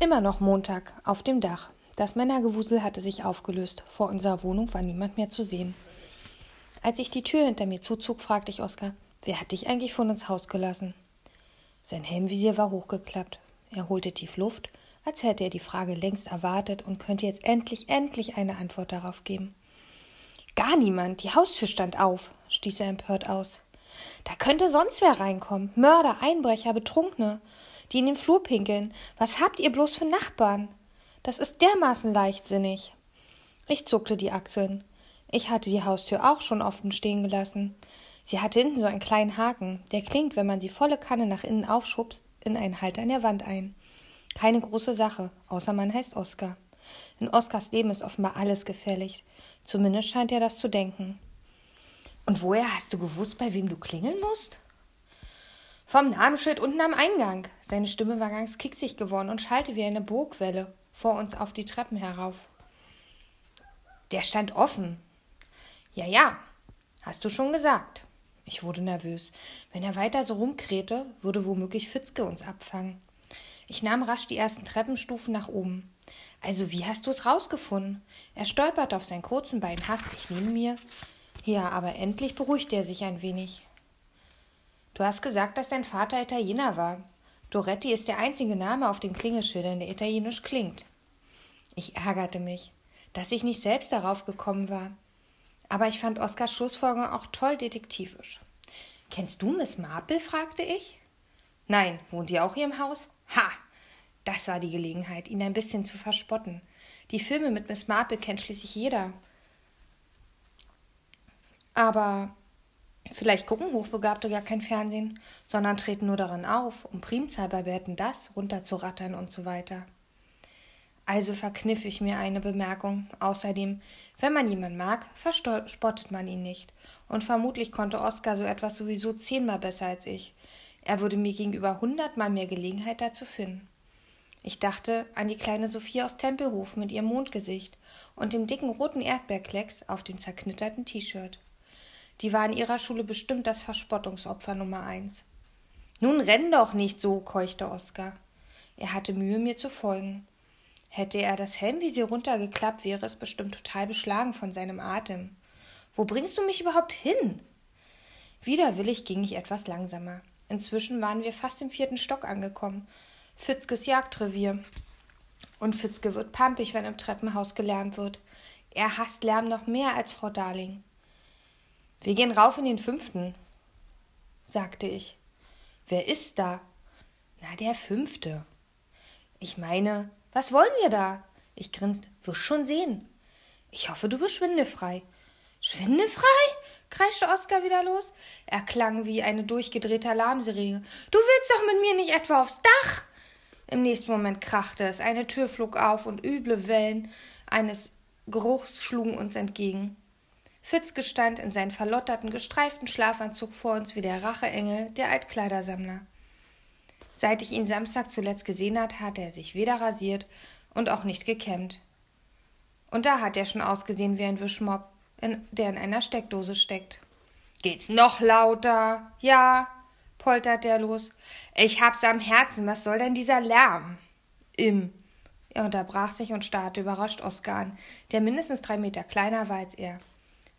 Immer noch Montag, auf dem Dach. Das Männergewusel hatte sich aufgelöst. Vor unserer Wohnung war niemand mehr zu sehen. Als ich die Tür hinter mir zuzog, fragte ich Oskar, wer hat dich eigentlich von ins Haus gelassen? Sein Helmvisier war hochgeklappt. Er holte tief Luft, als hätte er die Frage längst erwartet und könnte jetzt endlich, endlich eine Antwort darauf geben. Gar niemand, die Haustür stand auf, stieß er empört aus. Da könnte sonst wer reinkommen. Mörder, Einbrecher, Betrunkene die in den Flur pinkeln. Was habt ihr bloß für Nachbarn? Das ist dermaßen leichtsinnig. Ich zuckte die Achseln. Ich hatte die Haustür auch schon offen stehen gelassen. Sie hatte hinten so einen kleinen Haken, der klingt, wenn man sie volle Kanne nach innen aufschubst, in einen Halter an der Wand ein. Keine große Sache, außer man heißt Oskar. In Oskars Leben ist offenbar alles gefährlich. Zumindest scheint er das zu denken. Und woher hast du gewusst, bei wem du klingeln musst? Vom Namensschild unten am Eingang. Seine Stimme war ganz kicksig geworden und schallte wie eine Burgwelle vor uns auf die Treppen herauf. Der stand offen. Ja, ja, hast du schon gesagt. Ich wurde nervös. Wenn er weiter so rumkrähte, würde womöglich Fitzke uns abfangen. Ich nahm rasch die ersten Treppenstufen nach oben. Also, wie hast du es rausgefunden? Er stolperte auf seinen kurzen Bein hastig neben mir. Ja, aber endlich beruhigte er sich ein wenig. Du hast gesagt, dass dein Vater Italiener war. Doretti ist der einzige Name auf den Klingelschildern, der italienisch klingt. Ich ärgerte mich, dass ich nicht selbst darauf gekommen war. Aber ich fand Oskars Schlussfolgerung auch toll detektivisch. Kennst du Miss Marple? fragte ich. Nein, wohnt ihr auch hier im Haus? Ha! Das war die Gelegenheit, ihn ein bisschen zu verspotten. Die Filme mit Miss Marple kennt schließlich jeder. Aber Vielleicht gucken Hochbegabte gar kein Fernsehen, sondern treten nur daran auf, um Primzahl bei Werten das runterzurattern und so weiter. Also verkniff ich mir eine Bemerkung. Außerdem, wenn man jemanden mag, verspottet man ihn nicht. Und vermutlich konnte Oskar so etwas sowieso zehnmal besser als ich. Er würde mir gegenüber hundertmal mehr Gelegenheit dazu finden. Ich dachte an die kleine Sophie aus Tempelhof mit ihrem Mondgesicht und dem dicken roten Erdbeerklecks auf dem zerknitterten T-Shirt. Die war in ihrer Schule bestimmt das Verspottungsopfer Nummer eins. Nun renn doch nicht so, keuchte Oskar. Er hatte Mühe, mir zu folgen. Hätte er das Helmvisier runtergeklappt, wäre es bestimmt total beschlagen von seinem Atem. Wo bringst du mich überhaupt hin? Widerwillig ging ich etwas langsamer. Inzwischen waren wir fast im vierten Stock angekommen. Fitzkes Jagdrevier. Und Fitzke wird pampig, wenn im Treppenhaus gelärmt wird. Er hasst Lärm noch mehr als Frau Darling. Wir gehen rauf in den fünften, sagte ich. Wer ist da? Na, der fünfte. Ich meine, was wollen wir da? Ich grinste. Wirst schon sehen. Ich hoffe, du bist schwindefrei. Schwindefrei? kreischte Oskar wieder los. Er klang wie eine durchgedrehte Alarmsirene. Du willst doch mit mir nicht etwa aufs Dach? Im nächsten Moment krachte es, eine Tür flog auf und üble Wellen eines Geruchs schlugen uns entgegen. Fitzke stand in seinem verlotterten, gestreiften Schlafanzug vor uns wie der Racheengel der Altkleidersammler. Seit ich ihn Samstag zuletzt gesehen hat, hatte er sich weder rasiert und auch nicht gekämmt. Und da hat er schon ausgesehen wie ein Wischmopp, in, der in einer Steckdose steckt. Geht's noch lauter? Ja, poltert er los. Ich hab's am Herzen, was soll denn dieser Lärm? Im. Er unterbrach sich und starrte überrascht Oskar an, der mindestens drei Meter kleiner war als er.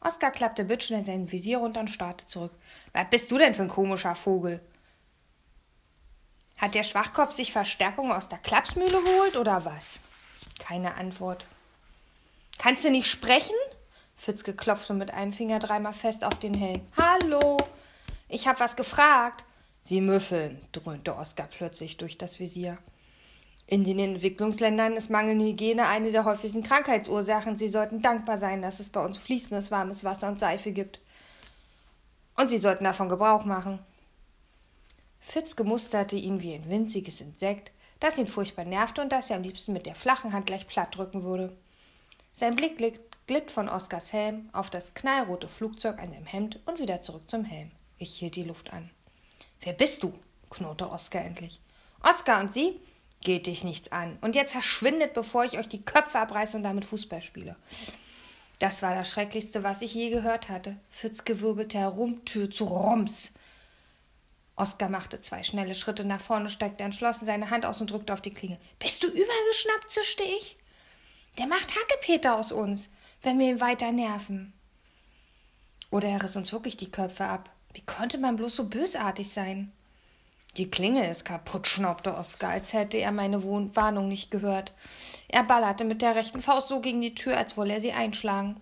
Oskar klappte bitschnell sein Visier runter und starrte zurück. Was bist du denn für ein komischer Vogel? Hat der Schwachkopf sich Verstärkung aus der Klapsmühle geholt oder was? Keine Antwort. Kannst du nicht sprechen? Fitzke klopfte mit einem Finger dreimal fest auf den Helm. Hallo, ich hab was gefragt. Sie müffeln, dröhnte Oskar plötzlich durch das Visier. In den Entwicklungsländern ist mangelnde Hygiene eine der häufigsten Krankheitsursachen. Sie sollten dankbar sein, dass es bei uns fließendes warmes Wasser und Seife gibt. Und sie sollten davon Gebrauch machen. Fitz gemusterte ihn wie ein winziges Insekt, das ihn furchtbar nervte und das er am liebsten mit der flachen Hand gleich platt drücken würde. Sein Blick glitt von Oskars Helm auf das knallrote Flugzeug an seinem Hemd und wieder zurück zum Helm. Ich hielt die Luft an. Wer bist du? knurrte Oskar endlich. Oskar und Sie? Geht dich nichts an. Und jetzt verschwindet, bevor ich euch die Köpfe abreiße und damit Fußball spiele. Das war das Schrecklichste, was ich je gehört hatte. Fitzke wirbelte herum, Tür zu Roms. Oskar machte zwei schnelle Schritte nach vorne, steckte entschlossen seine Hand aus und drückte auf die Klinge. Bist du übergeschnappt? zischte ich. Der macht Hackepeter aus uns, wenn wir ihn weiter nerven. Oder er riss uns wirklich die Köpfe ab. Wie konnte man bloß so bösartig sein? Die Klinge ist kaputt, schnaubte Oskar, als hätte er meine Warnung nicht gehört. Er ballerte mit der rechten Faust so gegen die Tür, als wolle er sie einschlagen.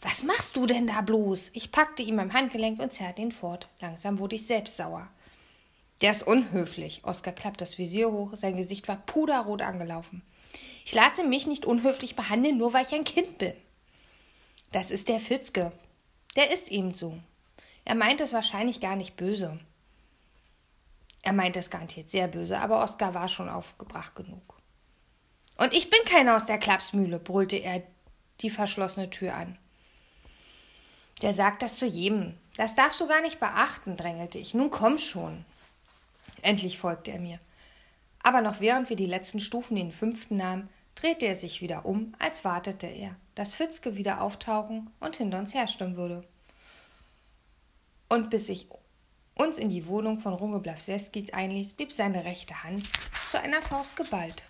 Was machst du denn da bloß? Ich packte ihm am Handgelenk und zerrte ihn fort. Langsam wurde ich selbst sauer. Der ist unhöflich. Oskar klappte das Visier hoch, sein Gesicht war puderrot angelaufen. Ich lasse mich nicht unhöflich behandeln, nur weil ich ein Kind bin. Das ist der Fitzke. Der ist eben so. Er meint es wahrscheinlich gar nicht böse. Er meint es garantiert sehr böse, aber Oskar war schon aufgebracht genug. Und ich bin keiner aus der Klapsmühle, brüllte er die verschlossene Tür an. Der sagt das zu jedem. Das darfst du gar nicht beachten, drängelte ich. Nun komm schon. Endlich folgte er mir. Aber noch während wir die letzten Stufen in den fünften nahmen, drehte er sich wieder um, als wartete er, dass Fitzke wieder auftauchen und hinter uns herstürmen würde. Und bis ich uns in die Wohnung von Runge Blasewskis einließ, blieb seine rechte Hand zu einer Faust geballt.